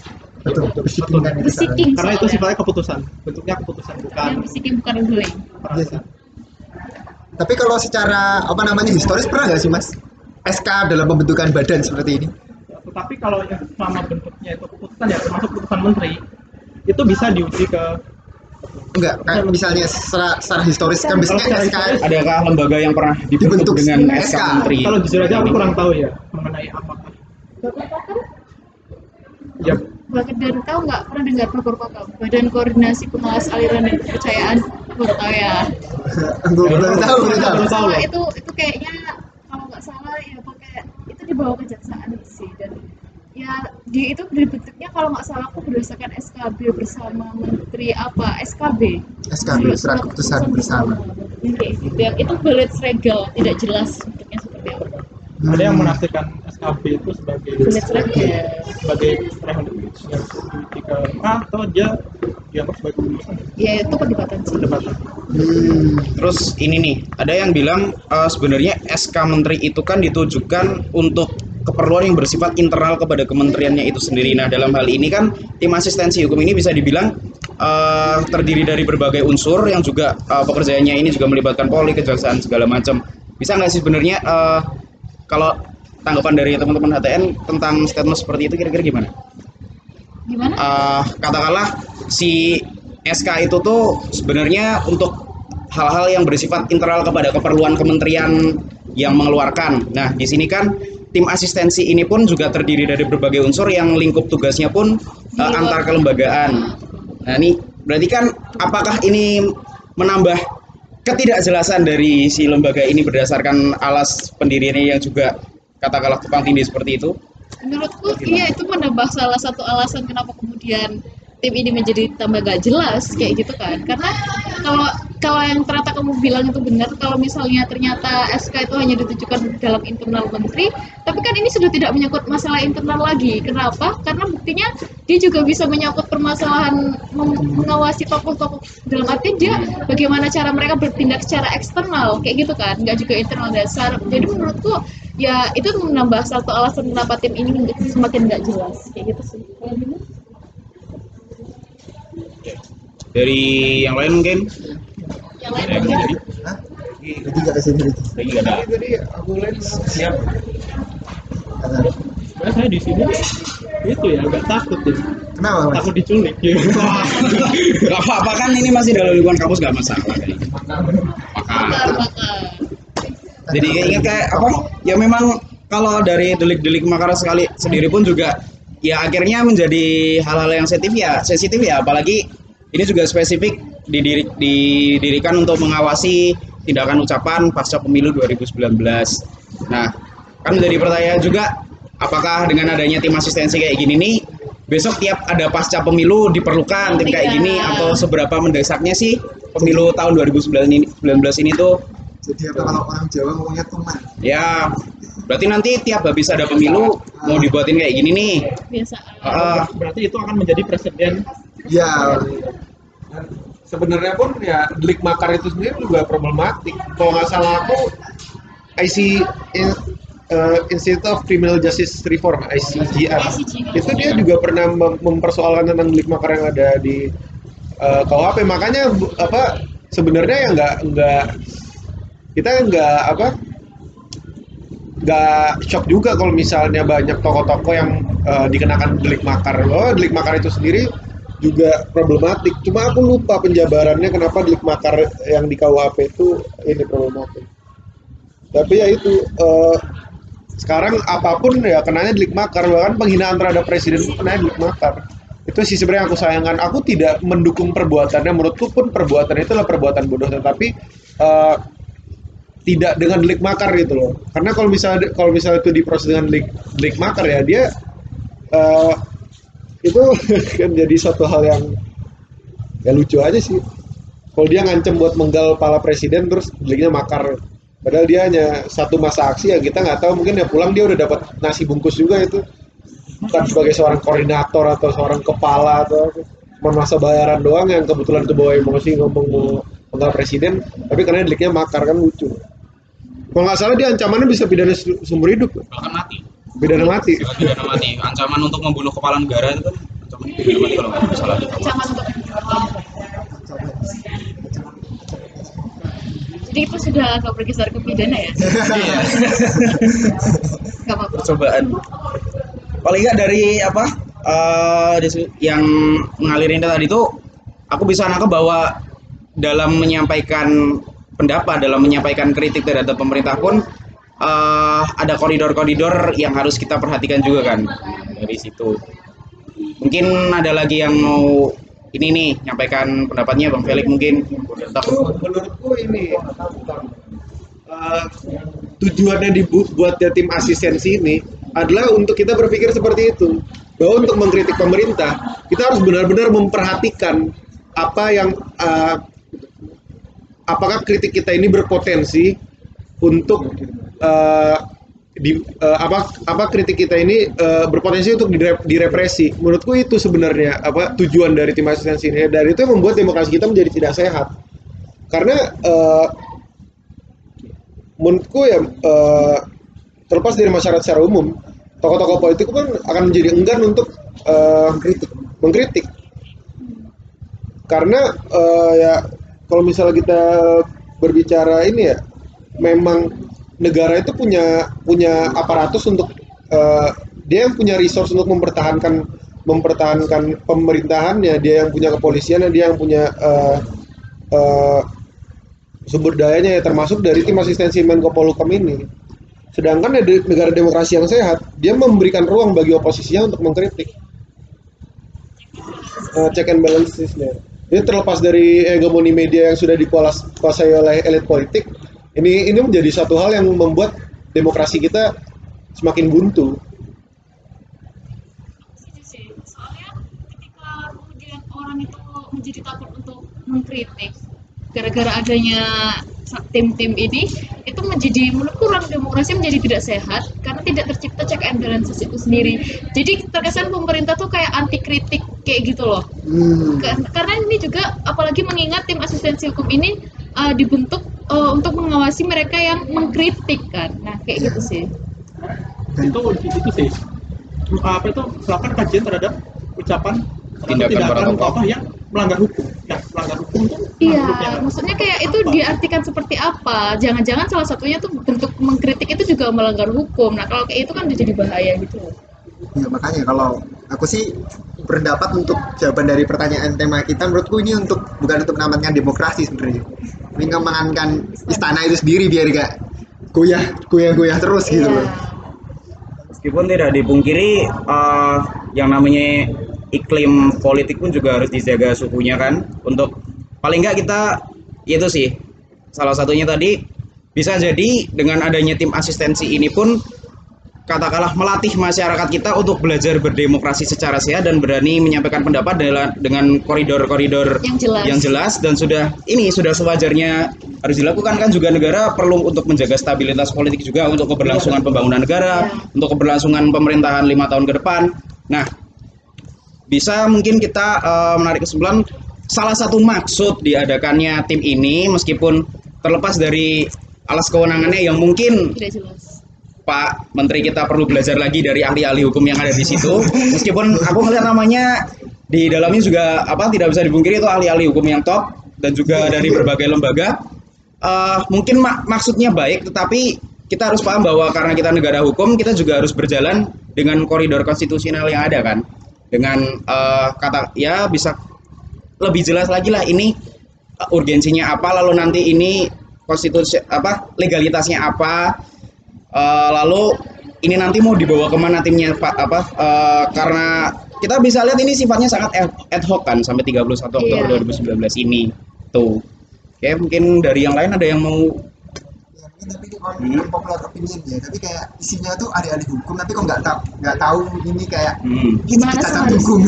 betul betul. Salah. besiking Karena itu sifatnya keputusan, bentuknya keputusan bukan Soalnya besiking bukan ruling. Peraturan. tapi kalau secara apa namanya historis pernah nggak sih mas? SK dalam pembentukan badan seperti ini? Tetapi kalau yang sama bentuknya itu keputusan ya termasuk keputusan menteri itu bisa diuji ke enggak kayak misalnya secara, secara historis kan biasanya SK Adakah lembaga yang pernah dibentuk, Dibentuk dengan SK? SK Menteri? kalau jujur aja aku kurang tahu ya mengenai apakah ya. Bahkan dan tahu nggak pernah dengar Bogor Kokam Badan Koordinasi Pengawas Aliran dan Kepercayaan. Baru tahu ya. Gue baru tahu baru tahu. itu itu kayaknya kalau nggak salah ya pakai itu dibawa kejaksaan sih. Dan ya di itu bentuknya kalau nggak salah aku berdasarkan SKB bersama Menteri apa? SKB SKB surat keputusan bersama. Kayak gitu yang itu balance regal tidak jelas bentuknya seperti apa. Ada yang menafsirkan SKB itu sebagai sebagai yang diuji ke ah, atau dia dianggap sebagai keputusan. Ya itu perdebatan sih. Perdebatan. Hmm. Terus ini nih, ada yang bilang eh, sebenarnya SK Menteri itu kan ditujukan untuk keperluan yang bersifat internal kepada kementeriannya itu sendiri. Nah, dalam hal ini kan tim asistensi hukum ini bisa dibilang eh, terdiri dari berbagai unsur yang juga eh, pekerjaannya ini juga melibatkan polri, kejaksaan segala macam. Bisa nggak sih sebenarnya eh, kalau tanggapan dari teman-teman HTN tentang statement seperti itu kira-kira gimana? Gimana? eh, katakanlah si SK itu tuh sebenarnya untuk hal-hal yang bersifat internal kepada keperluan kementerian yang mengeluarkan. Nah, di sini kan tim asistensi ini pun juga terdiri dari berbagai unsur yang lingkup tugasnya pun luar- antar kelembagaan. Nah, ini berarti kan apakah ini menambah ketidakjelasan dari si lembaga ini berdasarkan alas pendiriannya yang juga katakanlah tumpang tindih seperti itu? Menurutku iya itu menambah salah satu alasan kenapa kemudian tim ini menjadi tambah gak jelas kayak gitu kan karena kalau kalau yang ternyata kamu bilang itu benar kalau misalnya ternyata SK itu hanya ditujukan dalam internal menteri tapi kan ini sudah tidak menyangkut masalah internal lagi kenapa karena buktinya dia juga bisa menyangkut permasalahan mengawasi tokoh-tokoh dalam arti dia bagaimana cara mereka bertindak secara eksternal kayak gitu kan nggak juga internal dasar jadi menurutku ya itu menambah satu alasan kenapa tim ini semakin nggak jelas kayak gitu sih? Dari yang lain mungkin? Hah? Jadi gak ke sini ada. Jadi tadi aku lihat siap. Sebenarnya saya di sini itu ya agak takut ya. Kenapa mas? Takut diculik ya. Gak apa-apa kan ini masih dalam lingkungan kampus gak masalah kali. Maka bakar bakar jadi ingat kayak apa? Ya memang kalau dari delik-delik makar sekali sendiri pun juga ya akhirnya menjadi hal-hal yang sensitif ya, sensitif ya apalagi ini juga spesifik didiri- didirikan untuk mengawasi tindakan ucapan pasca pemilu 2019. Nah, kan menjadi pertanyaan juga apakah dengan adanya tim asistensi kayak gini nih besok tiap ada pasca pemilu diperlukan tim kayak gini Iya. atau seberapa mendesaknya sih pemilu tahun 2019 ini 19 ini tuh Jadi apa kalau orang Jawa ngomongnya teman? Ya, berarti nanti tiap habis ada pemilu mau dibuatin kayak gini nih. biasa Ah, Berarti itu akan menjadi presiden Ya, sebenarnya pun ya delik makar itu sendiri juga problematik. Kalau nggak salah aku IC in- eh, Institute of Criminal Justice Reform ICJR itu dia juga pernah mem- mempersoalkan tentang delik makar yang ada di eh, KUHP makanya apa sebenarnya ya nggak nggak kita nggak apa nggak shock juga kalau misalnya banyak tokoh-tokoh yang eh, dikenakan delik makar. Loh delik makar itu sendiri juga problematik. Cuma aku lupa penjabarannya kenapa delik makar yang di KUHP itu ini problematik. Tapi ya itu eh, sekarang apa pun ya kenanya delik makar. Bahkan penghinaan terhadap presiden pun kenanya delik makar. Itu sih sebenarnya aku sayangkan. Aku tidak mendukung perbuatannya. Menurutku pun perbuatan itu adalah perbuatan bodoh. Tetapi eh, tidak dengan delik makar gitu loh. Karena kalau misalnya kalau misalnya itu diproses dengan delik, delik makar ya dia eh, itu kan jadi suatu hal yang ya lucu aja sih. Kalau dia ngancem buat menggal kepala presiden terus deliknya makar. Padahal dia hanya satu masa aksi ya kita nggak tahu. Mungkin ya pulang dia udah dapat nasi bungkus juga itu. Bukan sebagai seorang koordinator atau seorang kepala atau cuma masa bayaran doang yang kebetulan kebawa emosi ngomong mau menggal presiden. Tapi karena deliknya makar kan lucu. Kalau nggak salah dia ancamannya bisa pidana se- seumur hidup. Bahkan mati. Pidana mati pidana mati. Ancaman untuk membunuh kepala negara itu kan ancaman pidana mati kalau nggak salah ancaman untuk jadi itu sudah agak bergeser ke pidana ya? Nggak apa-apa. Percobaan. Paling nggak dari apa eh, dis- yang ngalirin tadi itu aku bisa nangkep bahwa dalam menyampaikan pendapat, dalam menyampaikan kritik terhadap pemerintah pun eh, ada koridor-koridor yang harus kita perhatikan juga kan dari situ. Mungkin ada lagi yang mau ini nih nyampaikan pendapatnya Bang Felix mungkin. Menurutku- ini eh, tujuannya dibuatnya tim asistensi ini adalah untuk kita berpikir seperti itu bahwa untuk mengkritik pemerintah kita harus benar-benar memperhatikan apa yang eh, apakah kritik kita ini berpotensi untuk eh, di eh, apa apa kritik kita ini eh, berpotensi untuk dire- direpresi. Menurutku itu sebenarnya apa tujuan dari tim asistensi ini. Dan itu yang membuat demokrasi kita menjadi tidak sehat. Karena eh, menurutku ya eh, terlepas dari masyarakat secara umum, tokoh-tokoh politik pun akan menjadi enggan untuk eh, mengkritik mengkritik karena eh, ya kalau misalnya kita berbicara ini ya memang negara itu punya punya aparatus untuk eh, dia yang punya resource untuk mempertahankan mempertahankan pemerintahannya. Dia yang punya kepolisian dia yang punya eh, eh, sumber dayanya ya termasuk dari tim asistensi Menko Polhukam ini. Sedangkan di negara demokrasi yang sehat dia memberikan ruang bagi oposisinya untuk mengkritik Eh, check and balancesnya. Ini terlepas dari hegemoni media yang sudah dikuasai oleh elit politik ini ini menjadi satu hal yang membuat demokrasi kita semakin buntu Setuju sih. Soalnya ketika kemudian orang itu menjadi takut untuk mengkritik gara-gara adanya tim-tim ini itu menjadi menurutku ruang demokrasi menjadi tidak sehat karena tidak tercipta check and balances itu sendiri. Jadi terkesan pemerintah tuh kayak anti kritik kayak gitu loh. Hmm. Ka- Karena ini juga apalagi mengingat tim asistensi hukum ini uh, dibentuk uh, untuk mengawasi mereka yang mengkritik kan. Nah, kayak gitu sih. itu itu sih apa itu melakukan kajian terhadap ucapan atau Tindakan para tokoh. tokoh yang melanggar hukum nah melanggar hukum itu Iya, maksudnya maksudnya kayak itu apa? diartikan seperti apa? Jangan-jangan salah satunya tuh bentuk mengkritik itu juga melanggar hukum. Nah, kalau kayak itu kan udah jadi bahaya gitu loh. Ya makanya kalau aku sih berpendapat untuk jawaban dari pertanyaan tema kita menurutku ini untuk bukan untuk mengamankan demokrasi sebenarnya. Ini mengamankan istana itu sendiri biar gak goyah goyah goyah terus gitu loh. Meskipun tidak dipungkiri eh, yang namanya iklim politik pun juga harus dijaga suhunya kan untuk paling nggak kita itu sih salah satunya tadi bisa jadi dengan adanya tim asistensi ini pun katakanlah melatih masyarakat kita untuk belajar berdemokrasi secara sehat dan berani menyampaikan pendapat dengan koridor-koridor Yang jelas. yang jelas dan sudah ini sudah sewajarnya harus dilakukan kan juga negara perlu untuk menjaga stabilitas politik juga untuk keberlangsungan pembangunan negara, Ya. untuk keberlangsungan pemerintahan lima tahun ke depan. Nah, bisa mungkin kita eh, menarik kesimpulan salah satu maksud diadakannya tim ini meskipun terlepas dari alas kewenangannya yang mungkin Tidak jelas. Pak Menteri kita perlu belajar lagi dari ahli-ahli hukum yang ada di situ. Meskipun aku melihat namanya di dalamnya juga apa tidak bisa dipungkiri itu ahli-ahli hukum yang top dan juga dari berbagai lembaga. Eh, mungkin mak- maksudnya baik, tetapi kita harus paham bahwa karena kita negara hukum, kita juga harus berjalan dengan koridor konstitusional yang ada kan. Dengan eh, kata ya bisa lebih jelas lagi lah ini uh, urgensinya apa lalu nanti ini konstitusi apa legalitasnya apa uh, lalu ini nanti mau dibawa ke mana timnya Pak apa uh, karena kita bisa lihat ini sifatnya sangat ad- hoc kan sampai 31 Oktober Iya. 2019 ini tuh oke mungkin dari yang lain ada yang mau Ya, mungkin tapi on Hmm. popular opinion ya, tapi kayak isinya tuh ahli-ahli hukum tapi kok nggak tahu nggak tahu ini kayak hmm, Gimana cacat seharusnya? hukum.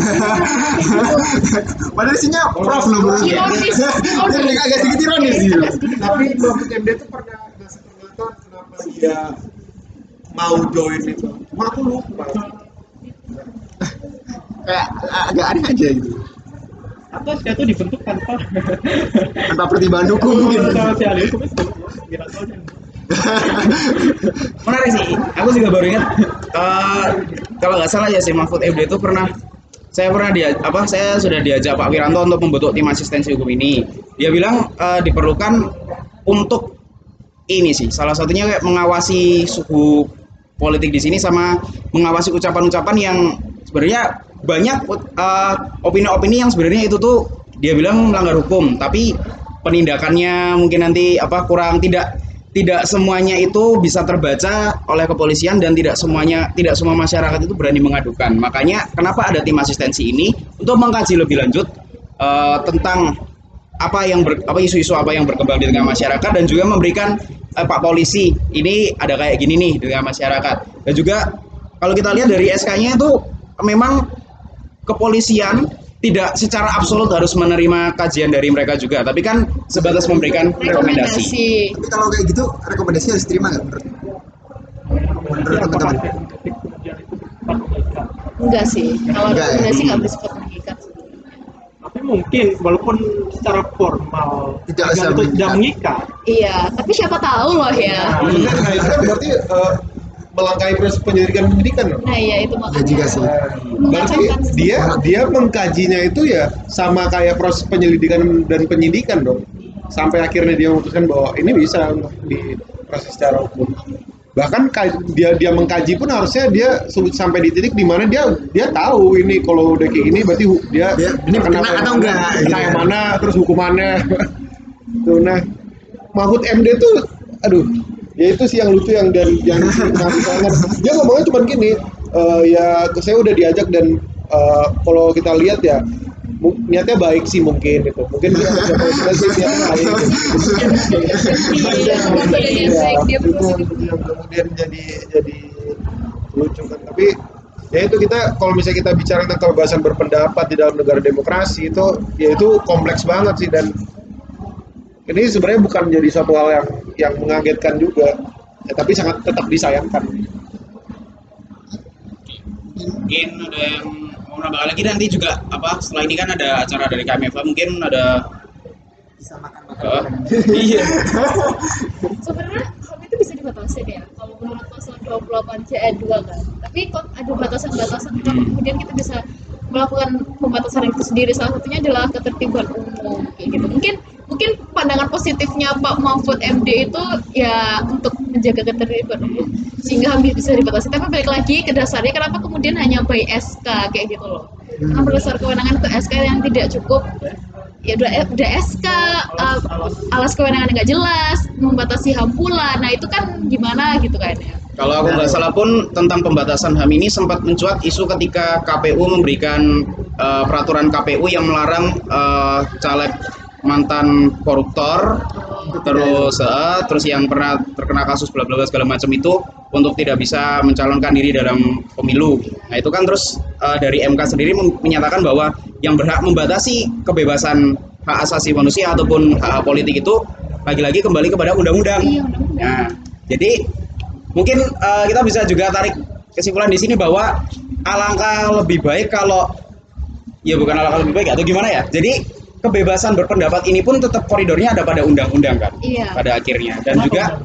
Padahal isinya prof loh bro. Agak sedikit ironis gitu. tapi MD itu pernah pernyataan kenapa dia mau join itu. Cuma aku lupa. Kayak agak aneh aja gitu. atau dia tuh dibentuk tanpa Tanpa pertimbangan hukum. Mungkin. sama si ahli hukum itu menarik sih. Aku juga baru ingat eh, kalau nggak salah ya si Mahfud MD itu pernah saya pernah dia apa saya sudah diajak Pak Wiranto untuk membentuk tim asistensi hukum ini. Dia bilang eh, diperlukan untuk ini sih salah satunya kayak mengawasi suhu politik di sini sama mengawasi ucapan-ucapan yang sebenarnya banyak eh, opini-opini yang sebenarnya itu tuh dia bilang melanggar hukum tapi penindakannya mungkin nanti apa kurang tidak tidak semuanya itu bisa terbaca oleh kepolisian dan tidak semuanya tidak semua masyarakat itu berani mengadukan. Makanya kenapa ada tim asistensi ini untuk mengkaji lebih lanjut eh, tentang apa yang ber, apa isu-isu apa yang berkembang di tengah masyarakat dan juga memberikan eh, Pak polisi ini ada kayak gini nih di tengah masyarakat dan juga kalau kita lihat dari SK-nya itu memang kepolisian tidak secara absolut harus menerima kajian dari mereka juga tapi kan sebatas memberikan rekomendasi. Rekomendasi. Tapi kalau kayak gitu rekomendasi harus diterima nggak menurut? Menurut teman-teman. Enggak sih. Kalau Enggak ya? rekomendasi nggak bersifat. Tapi mungkin walaupun secara formal Tidak bisa itu tidak mengikat. Iya, tapi siapa tahu loh ya. nah, itu kan berarti eh, melangkahi proses penyelidikan penyidikan dong. Nah iya itu Ya makanya. juga sih. Berarti dia dia mengkajinya itu ya sama kayak proses penyelidikan dan penyidikan dong. Sampai akhirnya dia memutuskan bahwa ini bisa untuk diproses secara hukum. Bahkan ka- dia dia mengkaji pun harusnya dia sampai di titik di mana dia dia tahu ini kalau udah kayak gini berarti dia, Dia- ini kena atau enggak, kena gitu yang ya. mana terus hukumannya. Tuh nah Mahfud MD tuh aduh ya itu sih yang lucu yang dan yang banget dia ngomongnya cuma gini "Eh, ya saya udah diajak dan eh, kalau kita lihat ya niatnya baik sih mungkin gitu. Mungkin dia ada baik gitu. Iya, Iya, baik, dia itu berpositif. yang kemudian jadi jadi lucu kan. Tapi ya itu kita kalau misalnya kita bicara tentang kebebasan berpendapat di dalam negara demokrasi itu ya itu kompleks banget sih. Dan ini sebenarnya bukan jadi suatu hal yang yang mengagetkan juga. Ya, tapi sangat tetap disayangkan. Mungkin ada yang mau nambah lagi nanti juga apa setelah ini kan ada acara dari KMFA mungkin ada Bisa makan Eh, iya. Sebenarnya HAM itu bisa dibatasi ya kalau menurut pasal 28 C ayat 2 kan. Tapi kok ada batasan-batasan kenapa kemudian kita bisa melakukan pembatasan itu sendiri. Salah satunya adalah ketertiban umum kayak gitu. Mungkin mungkin pandangan positifnya Pak Mahfud MD itu ya untuk menjaga ketertiban umum sehingga HAM bisa dibatasi tapi balik lagi ke dasarnya kenapa kemudian hanya by SK kayak gitu loh? Karena berdasar kewenangan ke SK yang tidak cukup ya udah udah SK uh, alas kewenangan nggak jelas membatasi HAM pula. Nah itu kan gimana gitu kan ya? Kalau aku nggak salah pun tentang pembatasan HAM ini sempat mencuat isu ketika KPU memberikan eh, peraturan KPU yang melarang eh, caleg mantan koruptor terus eh, terus yang pernah terkena kasus bla bla bla segala macam itu untuk tidak bisa mencalonkan diri dalam pemilu. Nah itu kan terus eh, dari MK sendiri menyatakan bahwa yang berhak membatasi kebebasan hak asasi manusia ataupun hak, -hak politik itu lagi-lagi kembali kepada undang-undang. iya Nah, jadi mungkin eh, kita bisa juga tarik kesimpulan di sini bahwa alangkah lebih baik kalau ya bukan alangkah lebih baik atau gimana ya. Jadi kebebasan berpendapat ini pun tetap koridornya ada pada undang-undang kan? Iya. Pada akhirnya. Dan juga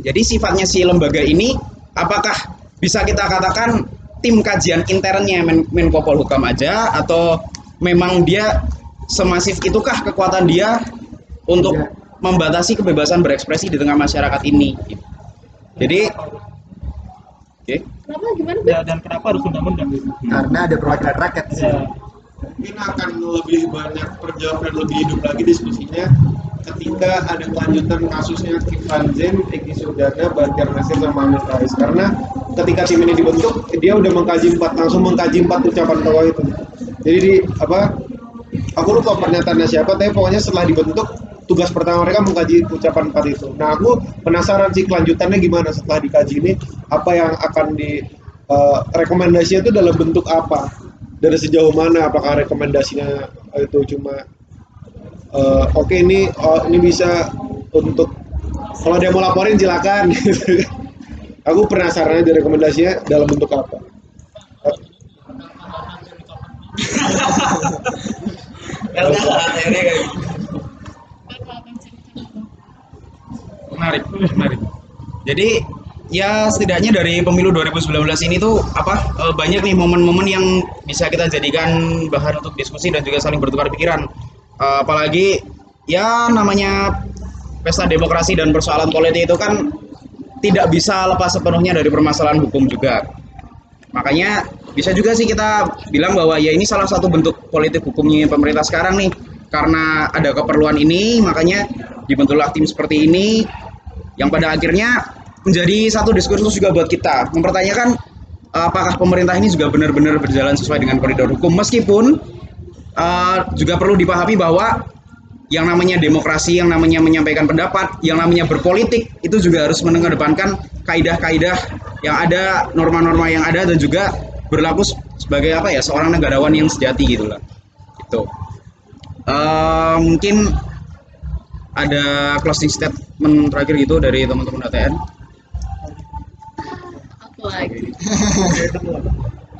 jadi sifatnya si lembaga ini apakah bisa kita katakan tim kajian internnya Men Menko Polhukam aja atau memang dia semasif itukah kekuatan dia untuk Iya. membatasi kebebasan berekspresi di tengah masyarakat ini? Gitu. jadi oke. Kenapa? Gimana? Ya dan kenapa harus undang-undang? Karena ada perwakilan rakyat di sini. ya mungkin akan lebih banyak terjawab dan lebih hidup lagi diskusinya ketika ada kelanjutan kasusnya Kiflan Zen, Egi Sudana, Bahtiar Nasir sama Amin Rais karena ketika tim ini dibentuk dia udah mengkaji empat langsung mengkaji empat ucapan tokoh itu. Jadi di apa aku lupa pernyataannya siapa tapi pokoknya setelah dibentuk tugas pertama mereka mengkaji ucapan empat itu. Nah aku penasaran sih kelanjutannya gimana setelah dikaji ini apa yang akan di eh, rekomendasinya itu dalam bentuk apa dari sejauh mana? Apakah rekomendasinya itu cuma eh, oke ini oh, ini bisa untuk kalau dia mau laporin silakan. Aku penasaran aja rekomendasinya dalam bentuk apa. Menarik menarik. Jadi ya setidaknya dari pemilu 2019 ini tuh apa eh, banyak nih momen-momen yang bisa kita jadikan bahan untuk diskusi dan juga saling bertukar pikiran. Eh, apalagi ya namanya pesta demokrasi dan persoalan politik itu kan tidak bisa lepas sepenuhnya dari permasalahan hukum juga. Makanya bisa juga sih kita bilang bahwa ya ini salah satu bentuk politik hukumnya pemerintah sekarang nih. Karena ada keperluan ini makanya dibentuklah tim seperti ini. Yang pada akhirnya menjadi satu diskursus juga buat kita mempertanyakan eh, apakah pemerintah ini juga benar-benar berjalan sesuai dengan koridor hukum meskipun eh, juga perlu dipahami bahwa yang namanya demokrasi, yang namanya menyampaikan pendapat, yang namanya berpolitik itu juga harus mengedepankan kaidah-kaidah yang ada, norma-norma yang ada dan juga berlaku se- sebagai apa ya seorang negarawan yang sejati gitu lah. Gitu. Eh, mungkin ada closing statement terakhir gitu dari teman-teman ATN. Lagi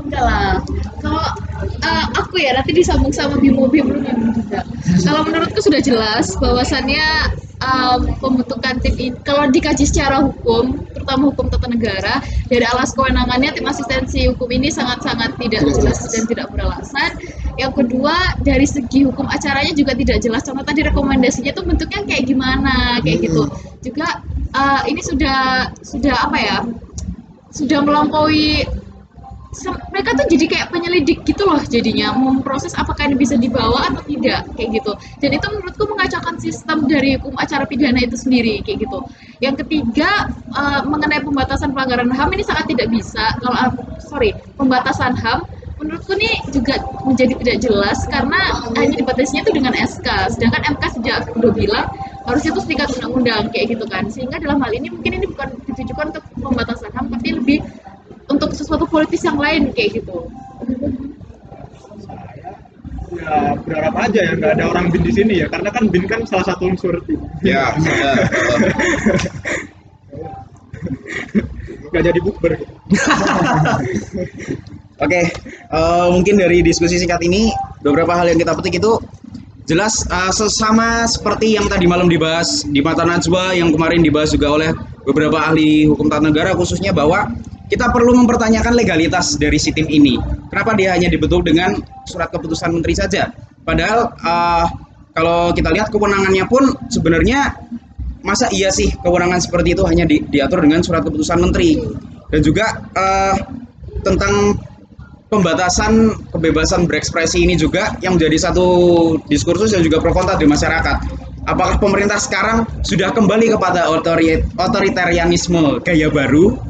enggak lah. Kalau eh, aku ya nanti disambung sama Bimo Bimo juga. Kalau menurutku sudah jelas bahwasannya um, pembentukan tim ini kalau dikaji secara hukum terutama hukum tata negara dari alas kewenangannya tim asistensi hukum ini sangat-sangat tidak Tidak jelas dan tidak beralasan. Yang kedua dari segi hukum acaranya juga tidak jelas. Contoh tadi rekomendasinya tuh bentuknya kayak gimana kayak Hmm. gitu juga uh, ini sudah sudah apa ya sudah melampaui mereka tuh jadi kayak penyelidik gitu loh jadinya memproses apakah ini bisa dibawa atau tidak kayak gitu. Dan itu menurutku mengacaukan sistem dari hukum acara pidana itu sendiri kayak gitu. Yang ketiga eh, mengenai pembatasan pelanggaran ham ini sangat tidak bisa. Kalau ah, sorry pembatasan ham menurutku ini juga menjadi tidak jelas karena hanya dibatasinya itu dengan SK sedangkan MK sejak udah bilang harusnya itu setingkat undang-undang kayak gitu kan sehingga dalam hal ini mungkin ini bukan ditujukan untuk pembatasan ham tapi lebih untuk sesuatu politis yang lain kayak gitu. ya berharap aja ya nggak ada orang bin di sini ya karena kan bin kan salah satu unsur tim Ya, nggak jadi bukber gitu. Oke, eh, mungkin dari diskusi singkat ini beberapa hal yang kita petik itu jelas eh, sesama seperti yang tadi malam dibahas di mata Najwa yang kemarin dibahas juga oleh beberapa ahli hukum tata negara khususnya bahwa kita perlu mempertanyakan legalitas dari si tim ini. Kenapa dia hanya dibentuk dengan surat keputusan menteri saja? Padahal eh, kalau kita lihat kewenangannya pun sebenarnya masa iya sih kewenangan seperti itu hanya di- diatur dengan surat keputusan menteri dan juga eh, tentang pembatasan kebebasan berekspresi ini juga yang menjadi satu diskursus yang juga pro kontra di masyarakat. Apakah pemerintah sekarang sudah kembali kepada otori- otoritarianisme gaya baru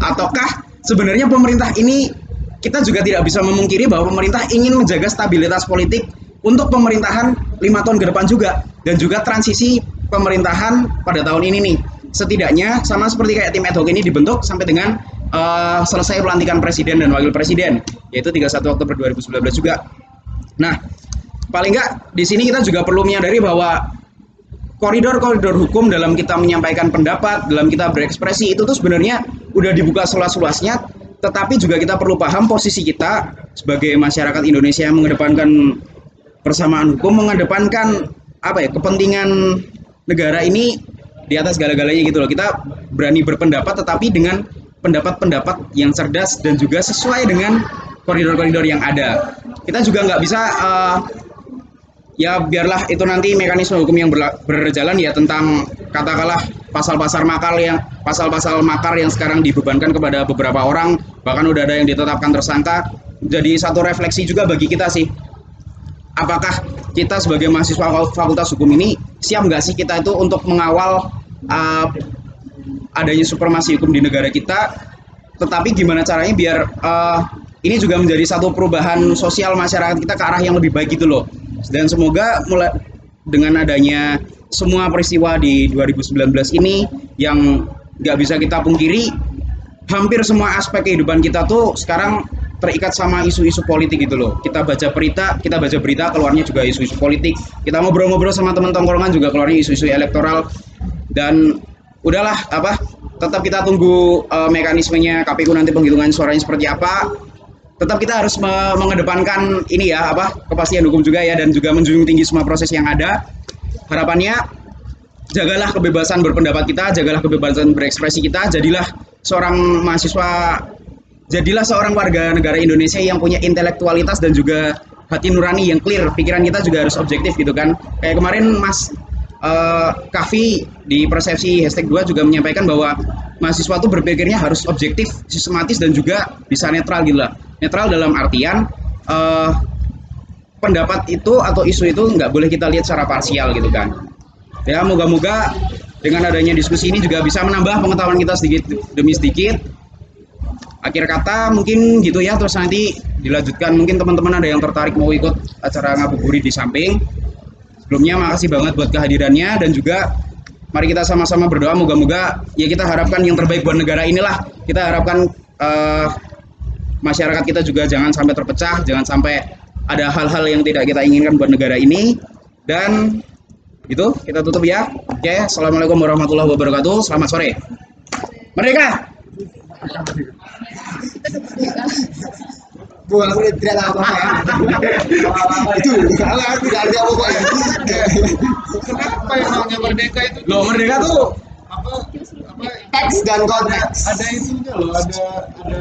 ataukah sebenarnya pemerintah ini kita juga tidak bisa memungkiri bahwa pemerintah ingin menjaga stabilitas politik untuk pemerintahan lima tahun ke depan juga dan juga transisi pemerintahan pada tahun ini nih setidaknya sama seperti kayak tim ad hoc ini dibentuk sampai dengan eh, selesai pelantikan presiden dan wakil presiden yaitu 31 Oktober 2019 juga. Nah, paling nggak di sini kita juga perlu menyadari bahwa koridor-koridor hukum dalam kita menyampaikan pendapat, dalam kita berekspresi itu tuh sebenarnya udah dibuka seluas-luasnya, tetapi juga kita perlu paham posisi kita sebagai masyarakat Indonesia yang mengedepankan persamaan hukum, mengedepankan apa ya kepentingan negara ini di atas segala-galanya gitu loh. Kita berani berpendapat tetapi dengan pendapat-pendapat yang cerdas dan juga sesuai dengan koridor-koridor yang ada. Kita juga nggak bisa eh, ya biarlah itu nanti mekanisme hukum yang berjalan ya tentang katakanlah pasal-pasal makar yang pasal-pasal makar yang sekarang dibebankan kepada beberapa orang bahkan udah ada yang ditetapkan tersangka jadi satu refleksi juga bagi kita sih apakah kita sebagai mahasiswa fak- fakultas hukum ini siap nggak sih kita itu untuk mengawal uh, adanya supremasi hukum di negara kita tetapi gimana caranya biar uh, ini juga menjadi satu perubahan sosial masyarakat kita ke arah yang lebih baik gitu loh dan semoga mulai dengan adanya semua peristiwa di 2019 ini yang nggak bisa kita pungkiri hampir semua aspek kehidupan kita tuh sekarang terikat sama isu-isu politik gitu loh. Kita baca berita, kita baca berita keluarnya juga isu-isu politik. Kita ngobrol-ngobrol sama teman tongkrongan juga keluarnya isu-isu elektoral dan udahlah apa tetap kita tunggu eh, mekanismenya KPU nanti penghitungan suaranya seperti apa. Tetap kita harus me- mengedepankan ini ya apa kepastian hukum juga ya dan juga menjunjung tinggi semua proses yang ada. Harapannya jagalah kebebasan berpendapat kita, jagalah kebebasan berekspresi kita, jadilah seorang mahasiswa, jadilah seorang warga negara Indonesia yang punya intelektualitas dan juga hati nurani yang clear. Pikiran kita juga harus objektif gitu kan. Kayak kemarin Mas eh, Kavi di Persepsi Hashtag 2 juga menyampaikan bahwa mahasiswa itu berpikirnya harus objektif, sistematis dan juga bisa netral gitu lah. Netral dalam artian eh, pendapat itu atau isu itu nggak boleh kita lihat secara parsial gitu kan. Ya moga-moga dengan adanya diskusi ini juga bisa menambah pengetahuan kita sedikit demi sedikit. Akhir kata mungkin gitu ya. Terus nanti dilanjutkan. Mungkin teman-teman ada yang tertarik mau ikut acara ngabuburit di samping sebelumnya makasih banget buat kehadirannya dan juga mari kita sama-sama berdoa. Moga-moga ya kita harapkan yang terbaik buat negara inilah. Kita harapkan eh, masyarakat kita juga jangan sampai terpecah jangan sampai ada hal-hal yang tidak kita inginkan buat negara ini. Dan itu kita tutup ya. Oke assalamualaikum warahmatullahi wabarakatuh. Selamat sore. Merdeka Bu, aku tidak tahu apa-apa. Itu, salah, tidak ada apa-apa. kenapa yang namanya merdeka itu Loh, merdeka tuh apa apa teks dan konteks ada itunya loh ada ada